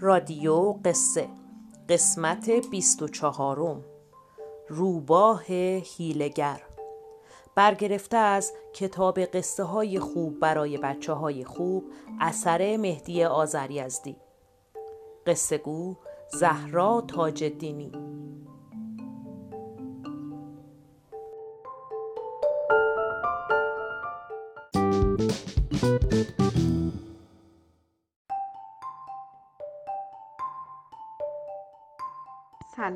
رادیو قصه. قسمت بیست و چهارم. روباه هیلگر برگرفته از کتاب قصه های خوب برای بچه های خوب اثر مهدی آزریزدی قصه گو زهرا تاجدینی.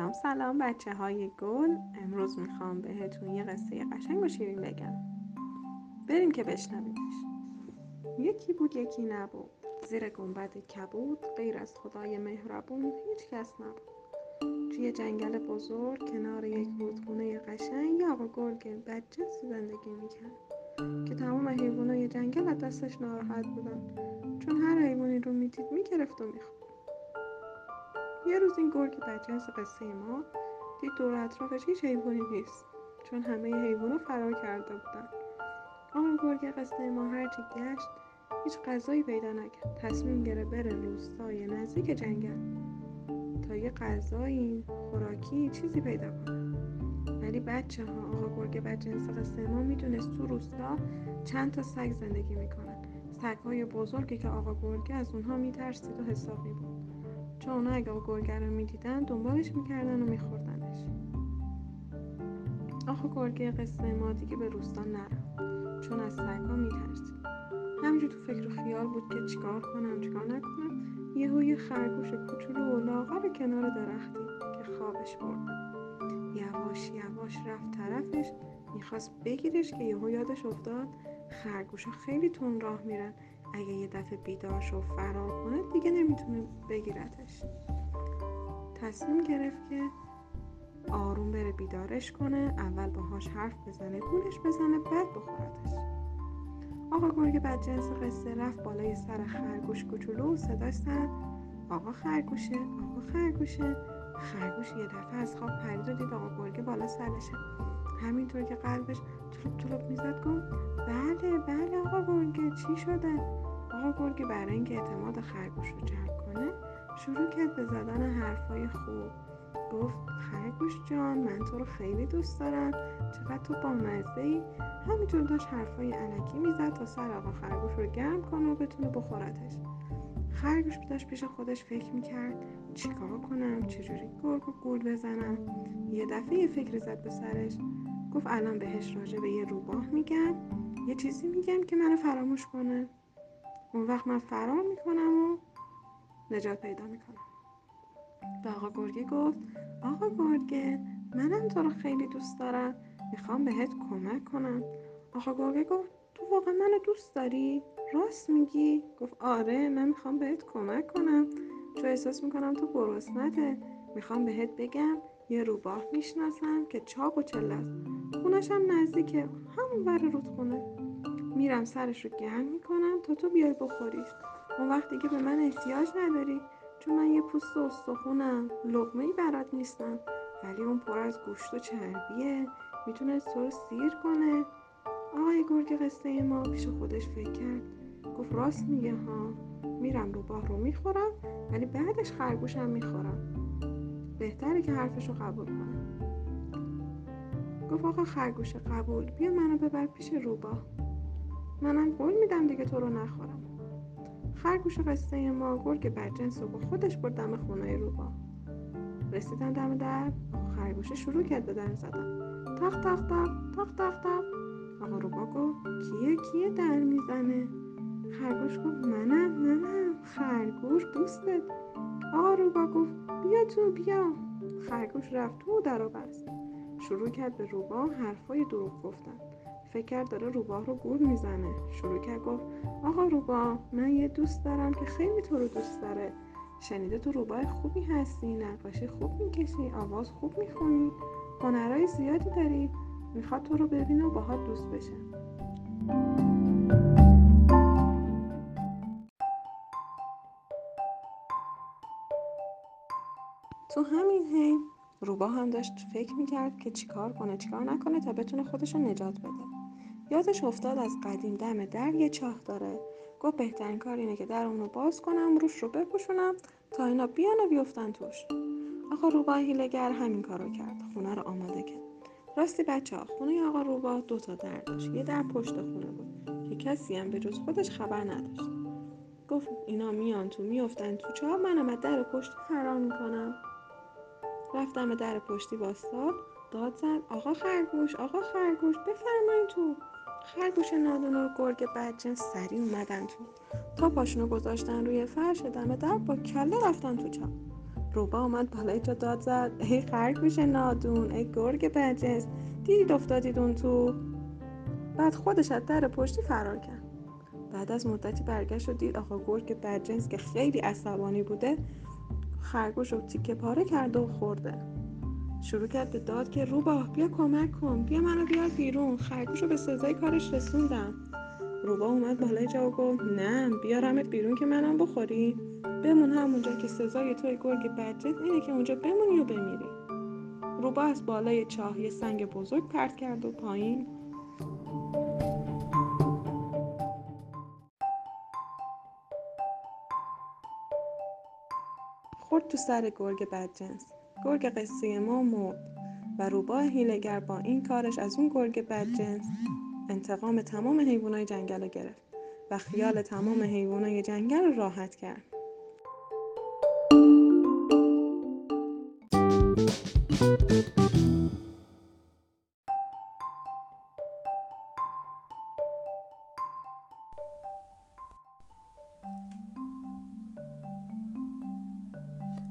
سلام سلام بچه های گل. امروز می‌خوام بهتون یه قصه قشنگ و شیرین بگم. بریم که بشنویمش. یکی بود یکی نبود. زیر گنبد کبود غیر از خدای مهربون هیچ کس نبود. توی جنگل بزرگ کنار یک رودخونه قشنگ یه آقا گرگ بدجنسی زندگی می‌کرد. که تمام حیوانای جنگل از دستش ناراحت بودن. چون هر حیوانی رو می‌دید می‌گرفت و می‌خورد. یه روز این گرگ بدجنس قصه ما دید دور اطرافش هیچ حیوانی نیست چون همه حیوانا فرار کرده بودن. آقا گرگ قصه ما هرچی گشت هیچ غذایی پیدا نکرد. تصمیم گرفت بره روستای نزدیک جنگل. تا یه غذایی خوراکی چیزی پیدا کنه. ولی بچه ها آقا گرگ بدجنس قصه ما می‌دونست تو روستا چند تا سگ زندگی می‌کنن. سگ های بزرگی که آقا گرگ از اونها میترسید و حسابی بود چون اونا اگه گرگه رو می‌دیدن دنبالش می‌کردن و میخوردنش. آخه گرگه قصه ما دیگه به روستا نرفت. چون از سگها میترسید. همینجور تو فکر و خیال بود که چیکار کنم چیکار نکنم یهو یه خرگوش کوچولو و لاغر کنار درختی که خوابش برده یواش یواش رفت طرفش می‌خواست بگیرش که یهو یادش افتاد خرگوشا خیلی تون راه میرن. اگه یه دفعه بیدار شو فرار کنه دیگه نمی‌تونه بگیرتش تصمیم گرفت که آروم بره بیدارش کنه اول باهاش حرف بزنه گولش بزنه بعد بخورتش آقا گرگ بدجنس قصه رفت بالای سر خرگوش کوچولو و صداش زد. آقا خرگوشه آقا خرگوشه. خرگوش یه دفعه از خواب پرید و دید آقا گرگ بالا سرشه. همینطور که قلبش تلوب می‌زد گفت بله بله آقا گرگه چی شده؟ آقا گرگه برای اینکه اعتماد خرگوش رو جلب کنه شروع کرد به زدن حرفای خوب. گفت خرگوش جان من تو رو خیلی دوست دارم چقدر تو بامزه ای همینطور داشت حرفای علکی می‌زد تا سر آقا خرگوش رو گرم کنه و بتونه بخورتش. خرگوش داشت پیش خودش فکر می‌کرد چیکار کنم چجوری گرگ و گول بزنم؟ یه دفعه یه فکر زد به سرش. گفت الان بهش راجع به یه روباه میگم یه چیزی میگم که منو فراموش کنه. اون وقت من فرار می‌کنم و نجات پیدا می‌کنم. به آقا گرگه گفت آقا گرگه منم تو رو خیلی دوست دارم می‌خوام بهت کمک کنم. آقا گرگه گفت تو واقعا منو دوست داری؟ راست میگی؟ گفت آره من می‌خوام بهت کمک کنم. چون احساس می‌کنم تو گرسنته می‌خوام بهت بگم یه روباه می‌شناسم که چاق و چله است. خونش هم نزدیکه. همون ور رودخونه. میرم سرش رو گرم می‌کنم تا تو بیای بخوریش اون وقت دیگه به من احتیاج نداری. چون من یه پوست و استخونم. لقمه ای برات نیستم. ولی اون پر از گوشت و چربیه. می‌تونه تو رو سیر کنه. آقای گرگ قصه ما پیش خودش فکر کرد. گفت راست میگه ها. میرم روباه رو می‌خورم. ولی بعدش خرگوشم می‌خورم. بهتره که حرفش رو قبول کنم گفت آقا خرگوش قبول. بیا منو ببر پیش روباه منم قول میدم دیگه تو رو نخورم. خرگوش قصه ما گرگ بدجنس رو با خودش برد دم خونه روباه رسیدن دم در خرگوشه شروع کرد به در زدن. تق تق تق تق تق تق. آقا روبا گفت کیه کیه در می‌زنه؟ خرگوش گفت منم منم. خرگوش دوستت. آقا روبا گفت بیا تو بیا. خرگوش رفت تو در بست شروع کرد به روبا حرفای دروغ گفتن. فکر کرد داره روباه رو گول می‌زنه. شروع کرد گفت آقا روبا من یه دوست دارم که خیلی تو رو دوست داره. شنیده تو روباه خوبی هستی نقاشی خوب می‌کشی آواز خوب می‌خونی. هنرهای زیادی داری. می‌خواد تو رو ببینه و باهات دوست بشه. تو همین حین روبا هم داشت فکر می‌کرد که چیکار کنه چیکار نکنه تا بتونه خودش رو نجات بده. یادش افتاد از قدیم دم در یه چاه داره. گفت بهترین کار اینه که در اونو باز کنم روش رو بپوشونم تا اینا بیان و بیفتن توش. آقا روبا هیلگر همین کارو کرد. خونه رو آماده کرد. راستی بچه ها خونه آقا روبا دو تا در داشت. یه در پشت خونه بود. که کسی هم به جز خودش خبر نداشت. گفت اینا میان تو میافتن تو چهار منم از در پشتی فرار می‌کنم. رفتم به در پشتی باستاد داد زد آقا خرگوش آقا خرگوش بفرمایید تو. خرگوش نادون و گرگ بدجنس سریع اومدن تو. تا پاشونو گذاشتن روی فرش دم در با کله رفتن تو چپ روبا اومد بالای تو داد زد ای خرگوش نادون ای گرگ بدجنس دیدید افتادید اون تو؟ بعد خودش از در پشتی فرار کرد. بعد از مدتی برگشت و دید آقا گرگ بدجنس که خیلی عصبانی بوده خرگوش رو تیکه پاره کرده و خورده. شروع کرد به داد که روباه بیا کمک کن بیا منو بیار بیرون. خرگوش رو به سزای کارش رسوندم. روبا اومد بالای جا و گفت نه بیارمت بیرون که منم بخوری. بمون همونجا که سزای توی گرگ بدجت اینه که اونجا بمونی و بمیری. روبا از بالای چاه یه سنگ بزرگ پرت کرد و پایین خورد تو سر گرگ بدجنس. گرگ قصه ما مرد و روباه هیلگر با این کارش از اون گرگ بدجنس انتقام تمام حیوانای جنگل رو گرفت و خیال تمام حیوانای جنگل رو راحت کرد.